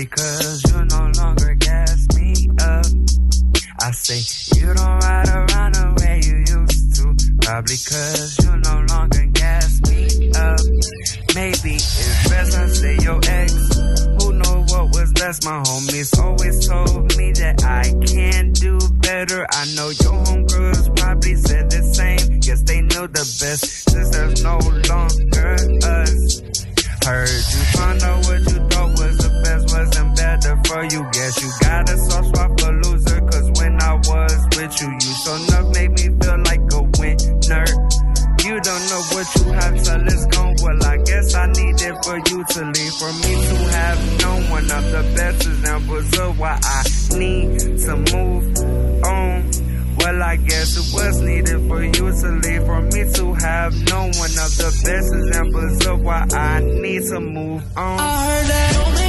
Probably cause you no longer gas me up. I say you don't ride around the way you used to. Probably cause you no longer gas me up. Maybe it's best I say your ex. Who know what was best? My homies always told me that I can do better. I know your homegirls probably said the same. Guess they know the best since there's no longer us. Heard you you. Guess you got a soft spot for loser. Cause when I was with you, you so enough made me feel like a winner. You don't know what you have till it's gone. Well, I guess I need it for you to leave. For me to have known one of the best examples of why I need to move on. Well, I guess it was needed for you to leave. For me to have known one of the best examples of why I need to move on. I heard that